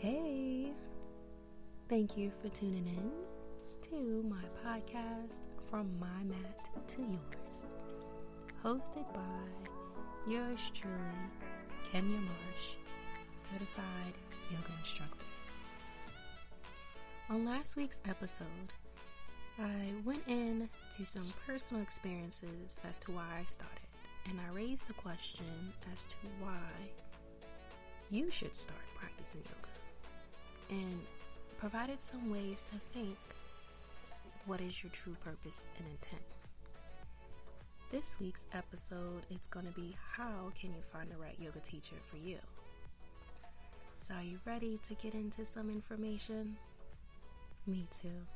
Hey, thank you for tuning in to my podcast from my mat to yours, hosted by yours truly, Kenya Marsh, certified yoga instructor. On last week's episode, I went into some personal experiences as to why I started, and I raised a question as to why you should start practicing yoga, and provided some ways to think what is your true purpose and intent. This week's episode it's going to be how can you find the right yoga teacher for you. So are you ready to get into some information? Me too.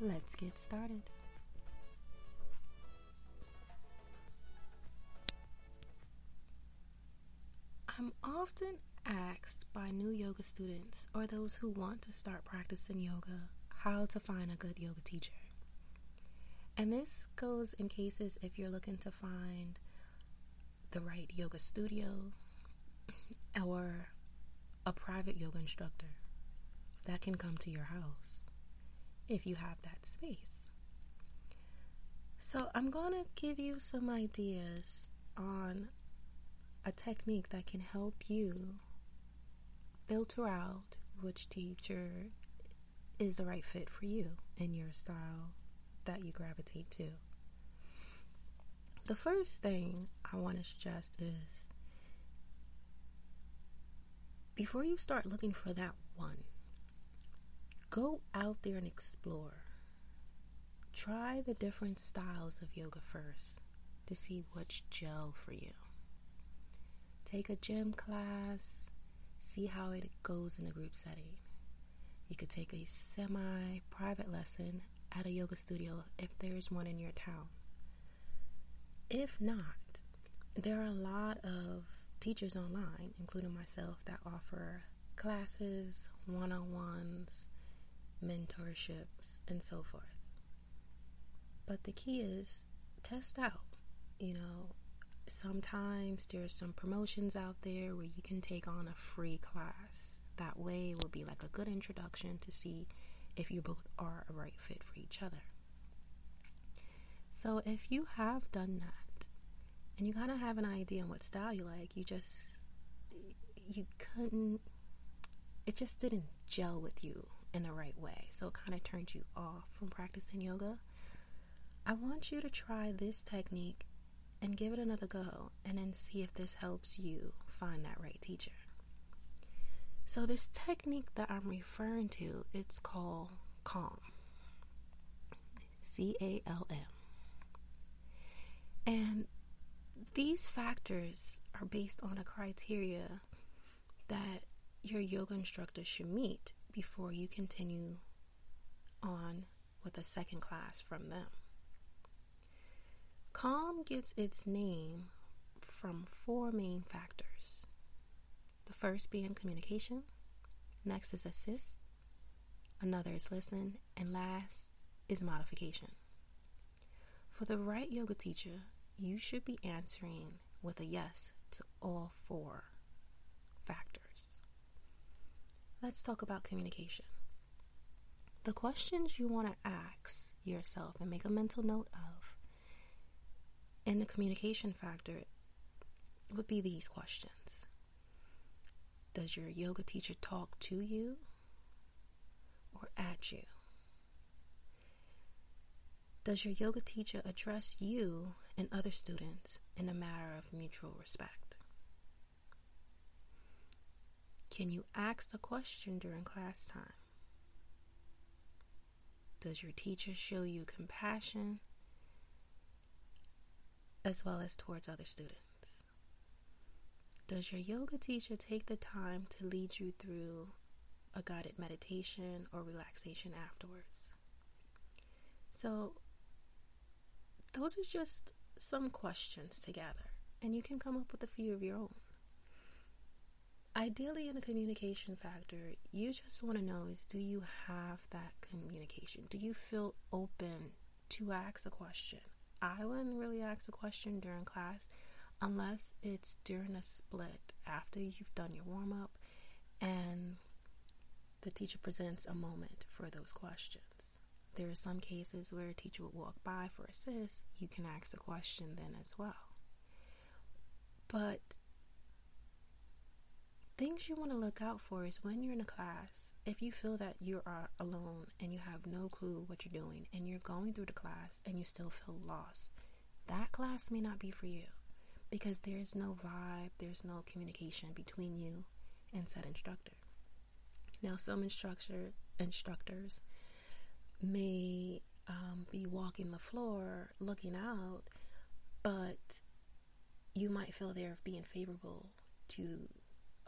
Let's get started. I'm often asked by new yoga students or those who want to start practicing yoga how to find a good yoga teacher. And this goes in cases if you're looking to find the right yoga studio or a private yoga instructor that can come to your house if you have that space. So, I'm going to give you some ideas on a technique that can help you filter out which teacher is the right fit for you and your style that you gravitate to. The first thing I want to suggest is before you start looking for that one, go out there and explore. Try the different styles of yoga first to see which gel for you. Take a gym class, see how it goes in a group setting. You could take a semi private lesson at a yoga studio if there's one in your town. If not, there are a lot of teachers online, including myself, that offer classes, one on ones, mentorships, and so forth. But the key is test out. You know, sometimes there's some promotions out there where you can take on a free class. That way, it will be like a good introduction to see if you both are a right fit for each other. So, if you have done that and you kind of have an idea on what style you like, you just, you couldn't, it just didn't gel with you in the right way. So it kind of turned you off from practicing yoga. I want you to try this technique and give it another go and then see if this helps you find that right teacher. So this technique that I'm referring to, it's called calm. C A L M. And these factors are based on a criteria that your yoga instructor should meet before you continue on with a second class from them. Calm gets its name from four main factors. The first being communication, next is assist, another is listen, and last is modification. For the right yoga teacher, you should be answering with a yes to all four factors. Let's talk about communication. The questions you want to ask yourself and make a mental note of in the communication factor would be these questions Does your yoga teacher talk to you or at you? Does your yoga teacher address you and other students in a matter of mutual respect? Can you ask a question during class time? Does your teacher show you compassion as well as towards other students? Does your yoga teacher take the time to lead you through a guided meditation or relaxation afterwards? So, those are just some questions together, and you can come up with a few of your own. Ideally, in a communication factor, you just want to know is do you have that communication? Do you feel open to ask a question? I wouldn't really ask a question during class unless it's during a split after you've done your warm up and the teacher presents a moment for those questions. There are some cases where a teacher would walk by for assist. You can ask a question then as well. But things you want to look out for is when you're in a class, if you feel that you are alone and you have no clue what you're doing and you're going through the class and you still feel lost, that class may not be for you because there's no vibe, there's no communication between you and said instructor. Now, some instructor instructors may um, be walking the floor looking out, but you might feel they're being favorable to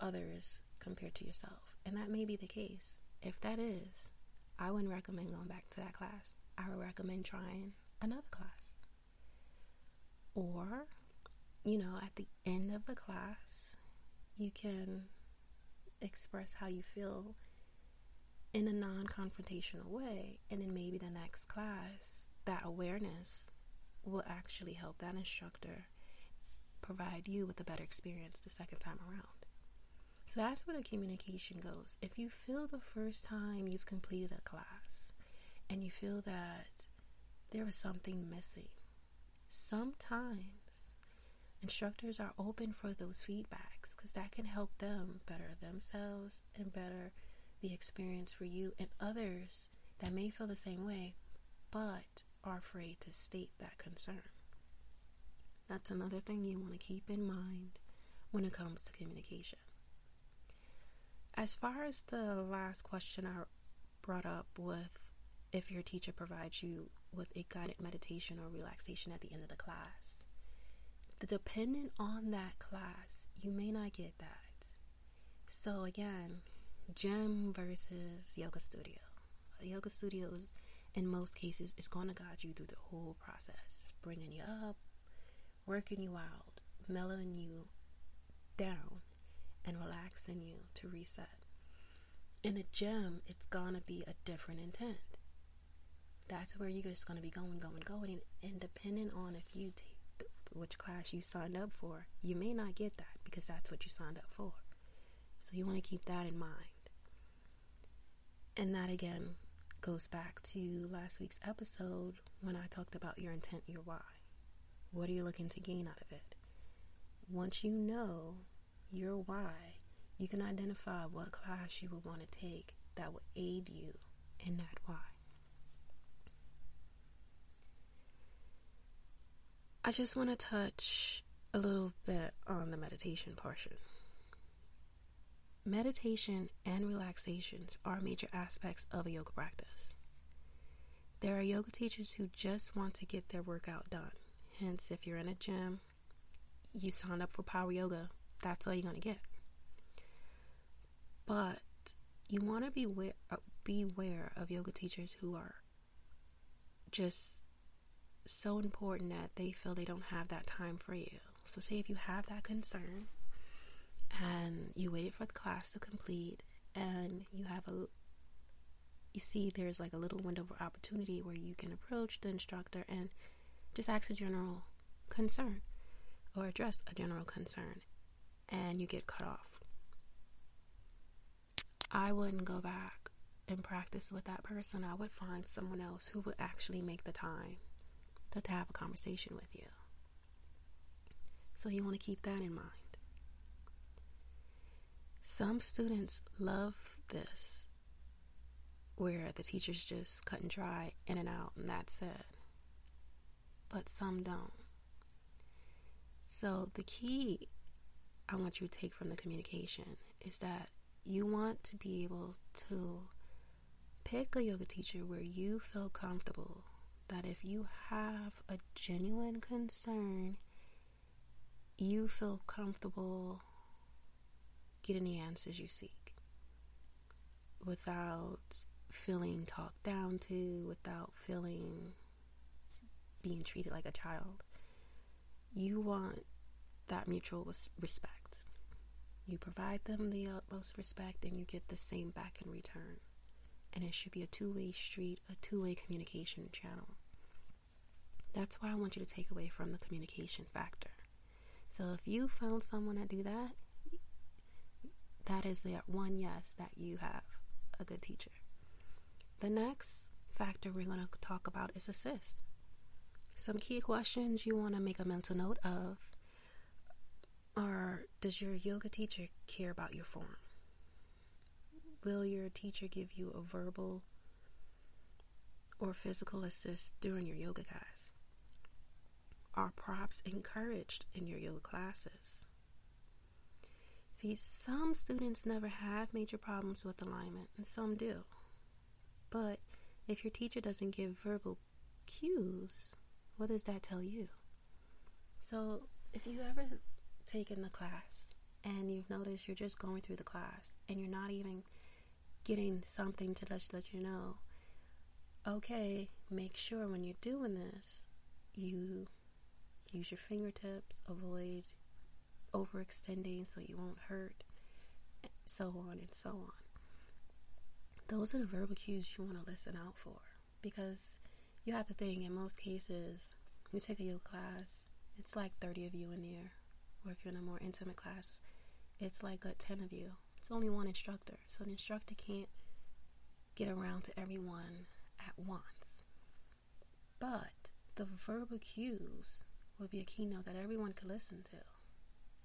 others compared to yourself. And that may be the case. If that is, I wouldn't recommend going back to that class. I would recommend trying another class. Or, you know, at the end of the class, you can express how you feel in a non confrontational way. And then maybe the next class, that awareness will actually help that instructor provide you with a better experience the second time around. So that's where the communication goes. If you feel the first time you've completed a class and you feel that there was something missing, sometimes instructors are open for those feedbacks because that can help them better themselves and better the experience for you and others that may feel the same way but are afraid to state that concern. That's another thing you want to keep in mind when it comes to communication. As far as the last question I brought up with if your teacher provides you with a guided meditation or relaxation at the end of the class, the dependent on that class, you may not get that. So again, gym versus yoga studio. Yoga studios, in most cases, is going to guide you through the whole process, bringing you up, working you out, mellowing you down, and relaxing you to reset. In a gym, it's gonna be a different intent. That's where you're just gonna be going, going, going, and depending on if you take which class you signed up for, you may not get that because that's what you signed up for. So you want to keep that in mind. And that again goes back to last week's episode when I talked about your intent, your why. What are you looking to gain out of it? Once you know your why, you can identify what class you would want to take that would aid you in that why. I just want to touch a little bit on the meditation portion. Meditation and relaxations are major aspects of a yoga practice. There are yoga teachers who just want to get their workout done. Hence, if you're in a gym, you sign up for power yoga, that's all you're going to get. But you want to be aware, uh, beware of yoga teachers who are just so important that they feel they don't have that time for you. So, say if you have that concern and you waited for the class to complete and you have a you see there's like a little window of opportunity where you can approach the instructor and just ask a general concern or address a general concern and you get cut off. I wouldn't go back and practice with that person. I would find someone else who would actually make the time to, to have a conversation with you. So you want to keep that in mind. Some students love this, where the teacher's just cut and dry, in and out, and that's it. But some don't. So the key I want you to take from the communication is that you want to be able to pick a yoga teacher where you feel comfortable that if you have a genuine concern, you feel comfortable getting the answers you seek without feeling talked down to, without feeling being treated like a child. You want that mutual respect. You provide them the utmost respect and you get the same back in return. And it should be a two way street, a two way communication channel. That's what I want you to take away from the communication factor. So if you found someone that do that, that is the one yes that you have a good teacher. The next factor we're going to talk about is assist. Some key questions you want to make a mental note of are Does your yoga teacher care about your form? Will your teacher give you a verbal or physical assist during your yoga class? Are props encouraged in your yoga classes? See, some students never have major problems with alignment, and some do. But if your teacher doesn't give verbal cues, what does that tell you? So, if you ever taken the class and you've noticed you're just going through the class and you're not even getting something to let, let you know, okay, make sure when you're doing this, you use your fingertips, avoid overextending so you won't hurt, so on and so on. Those are the verbal cues you want to listen out for because you have to think in most cases, you take a yoga class, it's like 30 of you in there, or if you're in a more intimate class, it's like a 10 of you. It's only one instructor, so the instructor can't get around to everyone at once. But the verbal cues will be a keynote that everyone could listen to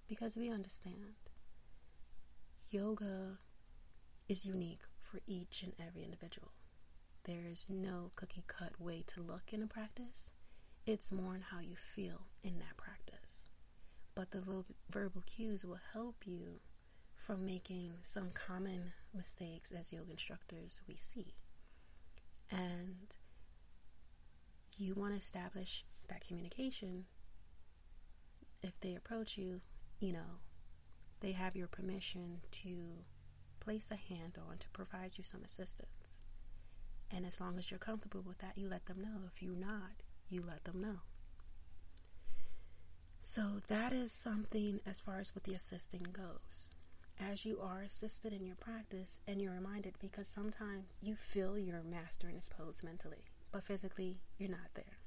because we understand yoga is unique for each and every individual. There is no cookie cut way to look in a practice. It's more in how you feel in that practice. But the verbal cues will help you from making some common mistakes as yoga instructors we see. And you want to establish that communication. If they approach you, you know, they have your permission to place a hand on to provide you some assistance. And as long as you're comfortable with that, you let them know. If you're not, you let them know. So that is something as far as what the assisting goes. As you are assisted in your practice and you're reminded because sometimes you feel you're mastering this pose mentally, but physically you're not there.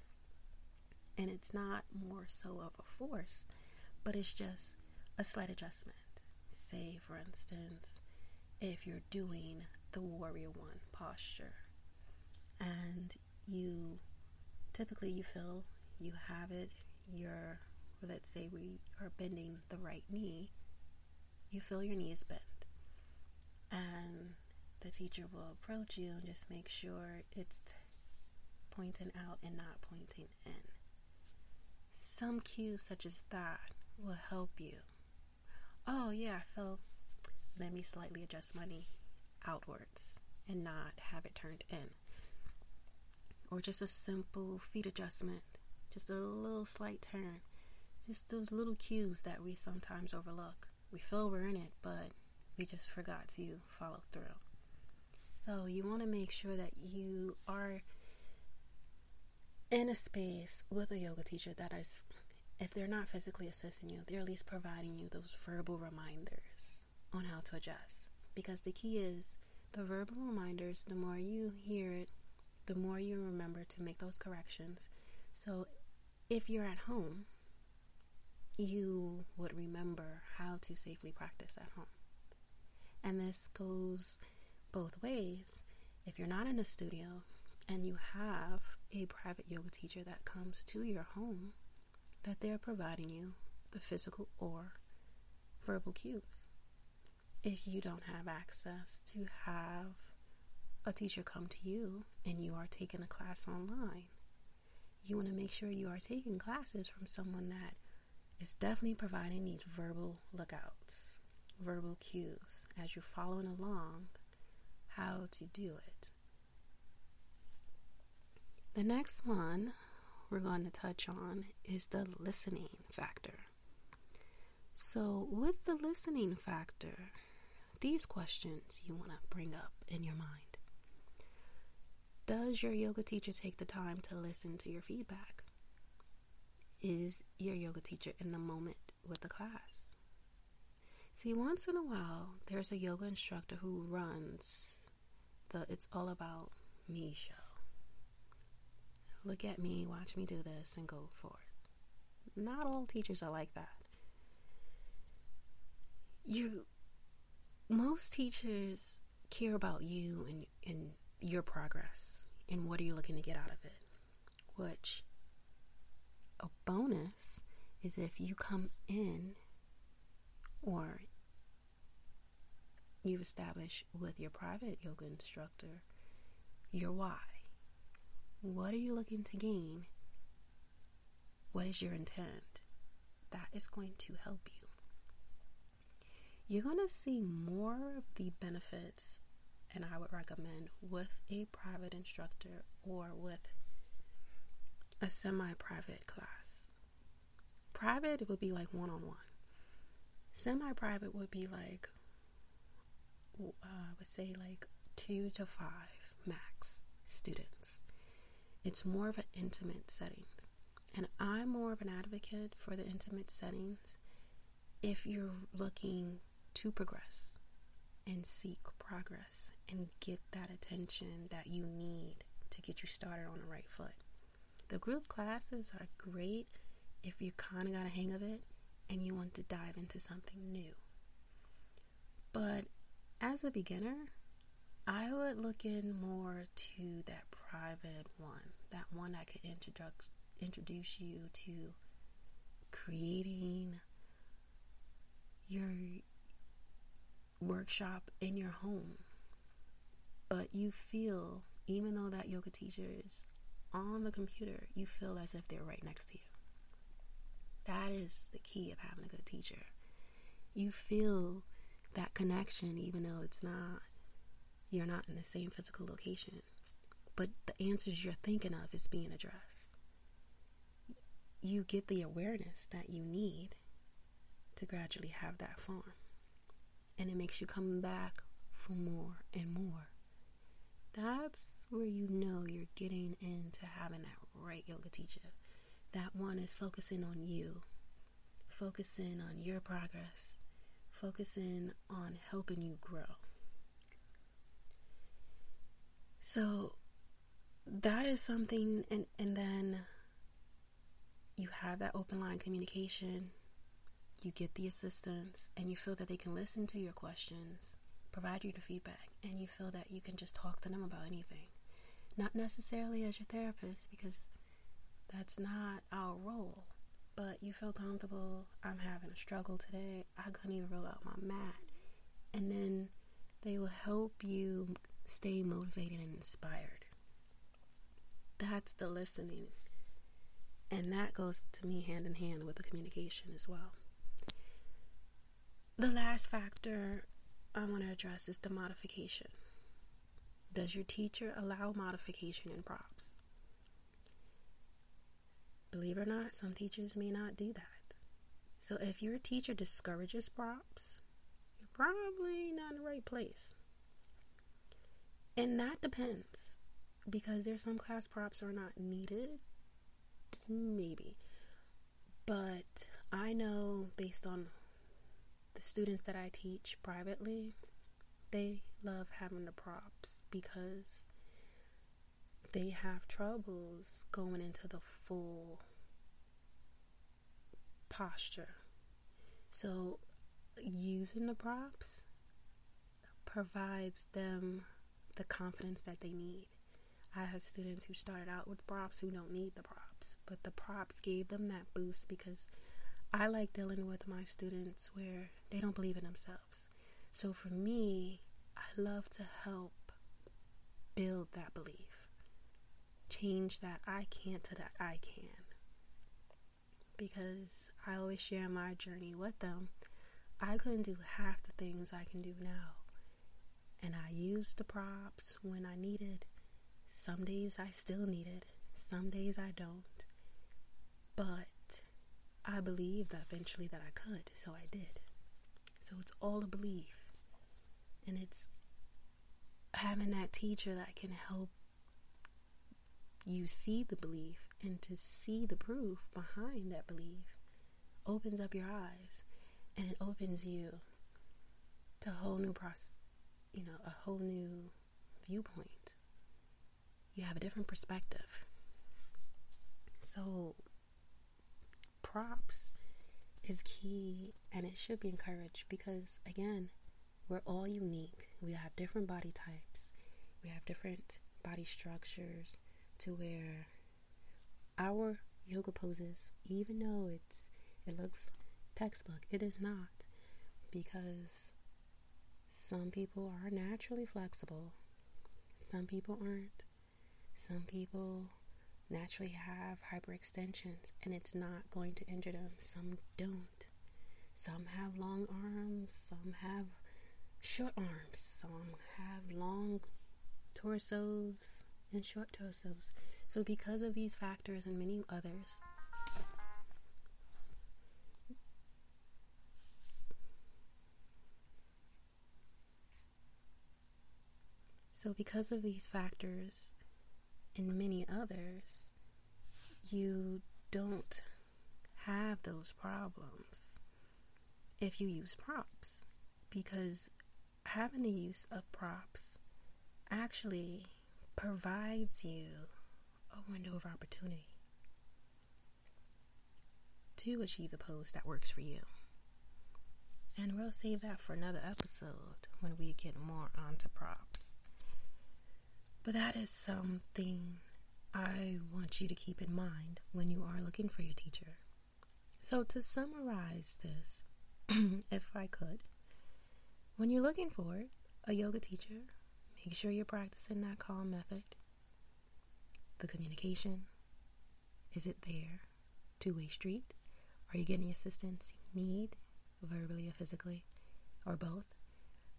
And it's not more so of a force, but it's just a slight adjustment. Say, for instance, if you're doing the warrior one posture and you typically you feel you have it, you're, let's say we are bending the right knee, you feel your knees bent. And the teacher will approach you and just make sure it's t- pointing out and not pointing in. Some cues such as that will help you. Oh, yeah, I feel. Let me slightly adjust my knee outwards and not have it turned in or just a simple feet adjustment, just a little slight turn. Just those little cues that we sometimes overlook. We feel we're in it, but we just forgot to follow through. So, you want to make sure that you are in a space with a yoga teacher that is, if they're not physically assisting you, they're at least providing you those verbal reminders on how to adjust. Because the key is the verbal reminders, the more you hear it the more you remember to make those corrections. So if you're at home, you would remember how to safely practice at home. And this goes both ways. If you're not in a studio and you have a private yoga teacher that comes to your home, that they're providing you the physical or verbal cues. If you don't have access to have a teacher come to you and you are taking a class online, you want to make sure you are taking classes from someone that is definitely providing these verbal lookouts, verbal cues as you're following along how to do it. The next one we're going to touch on is the listening factor. So, with the listening factor, these questions you want to bring up in your mind. Does your yoga teacher take the time to listen to your feedback? Is your yoga teacher in the moment with the class? See, once in a while, there's a yoga instructor who runs the It's All About Me show. Look at me, watch me do this, and go forth. Not all teachers are like that. You, most teachers care about you and, and your progress and what are you looking to get out of it. Which bonus is if you come in or you've established with your private yoga instructor your why. What are you looking to gain? What is your intent? That is going to help you. You're going to see more of the benefits, and I would recommend with a private instructor or with a semi private class. Private would be like one on one, semi private would be like, uh, I would say like two to five max students. It's more of an intimate setting. And I'm more of an advocate for the intimate settings if you're looking to progress and seek progress and get that attention that you need to get you started on the right foot. The group classes are great if you kind of got a hang of it and you want to dive into something new. But as a beginner, I would look in more to that private one, that one that could introduce introduce you to creating your workshop in your home. But you feel, even though that yoga teacher is on the computer, you feel as if they're right next to you. That is the key of having a good teacher. You feel that connection, even though it's not you're not in the same physical location, but the answers you're thinking of is being addressed. You get the awareness that you need to gradually have that form. And it makes you come back for more and more. That's where you know you're getting into having that right yoga teacher. That one is focusing on you, focusing on your progress, focusing on helping you grow. So that is something, and, and then you have that open line communication, you get the assistance, and you feel that they can listen to your questions, provide you the feedback, and you feel that you can just talk to them about anything. Not necessarily as your therapist, because that's not our role, but you feel comfortable. I'm having a struggle today. I couldn't even roll out my mat. And then they will help you stay motivated and inspired. That's the listening. And that goes to me hand in hand with the communication as well. The last factor I want to address is the modification. Does your teacher allow modification in props? Believe it or not, some teachers may not do that. So if your teacher discourages props, you're probably not in the right place. And that depends because there's some class props are not needed. Maybe. But I know based on the students that I teach privately, they love having the props because they have troubles going into the full posture. So, using the props provides them the confidence that they need. I have students who started out with props who don't need the props, but the props gave them that boost because I like dealing with my students where they don't believe in themselves. So for me, I love to help build that belief, change that I can't to that I can. Because I always share my journey with them. I couldn't do half the things I can do now and I used the props when I needed. Some days I still need it, some days I don't. But I believed that eventually that I could, so I did. So it's all a belief. And it's having that teacher that can help you see the belief and to see the proof behind that belief opens up your eyes and it opens you to a whole new process you know, a whole new viewpoint. You have a different perspective. So, props is key and it should be encouraged because, again, we're all unique. we have different body types, we have different body structures to where our yoga poses, even though it's it looks textbook, it is not because some people are naturally flexible, some people aren't. Some people naturally have hyperextensions and it's not going to injure them. Some don't. Some have long arms, some have short arms, some have long torsos and short torsos. So, because of these factors and many others, So, because of these factors and many others, you don't have those problems if you use props because having the use of props actually provides you a window of opportunity to achieve the pose that works for you. And we'll save that for another episode when we get more onto props. But that is something I want you to keep in mind when you are looking for your teacher. So, to summarize this, if I could, when you're looking for a yoga teacher, make sure you're practicing that calm method. The communication is it there? Two way street? Are you getting assistance you need, verbally or physically, or both?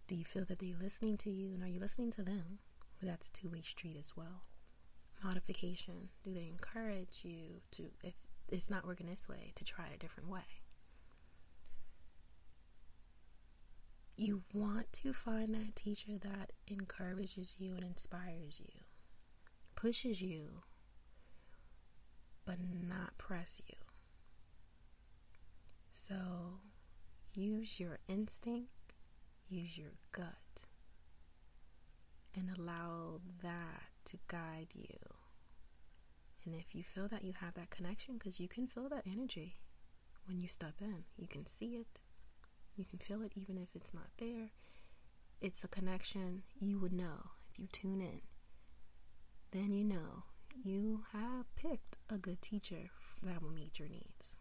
Do you feel that they're listening to you and are you listening to them? That's a two way street as well. Modification. Do they encourage you to, if it's not working this way, to try a different way? You want to find that teacher that encourages you and inspires you, pushes you, but not press you. So use your instinct, use your gut and allow that to guide you. And if you feel that you have that connection, because you can feel that energy when you step in, you can see it, you can feel it even if it's not there. It's a connection you would know if you tune in. Then you know you have picked a good teacher that will meet your needs.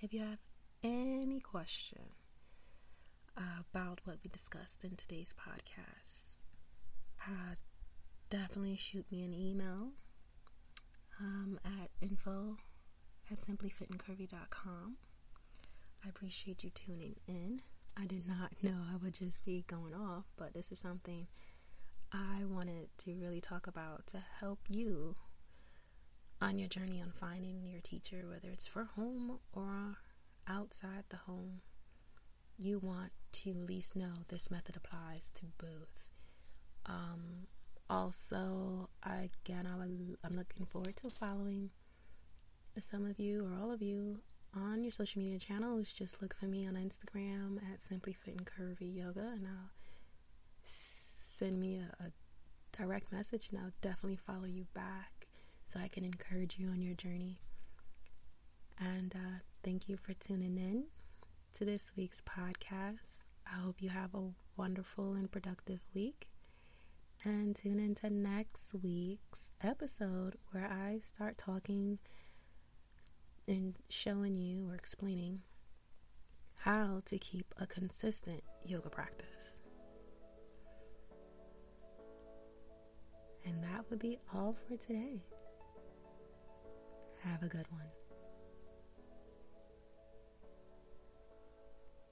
If you have any question about what we discussed in today's podcast, uh, definitely shoot me an email um, at info at simplyfitandcurvy.com. I appreciate you tuning in. I did not know I would just be going off, but this is something I wanted to really talk about to help you on your journey on finding your teacher, whether it's for home or outside the home. You want to at least know this method applies to both. Um, also, again, I will, I'm looking forward to following some of you or all of you on your social media channels. Just look for me on Instagram at Simply Fit and Curvy Yoga, and I'll send me a, a direct message, and I'll definitely follow you back so I can encourage you on your journey. And uh, thank you for tuning in to this week's podcast. I hope you have a wonderful and productive week and tune into next week's episode where I start talking and showing you or explaining how to keep a consistent yoga practice. And that would be all for today. Have a good one.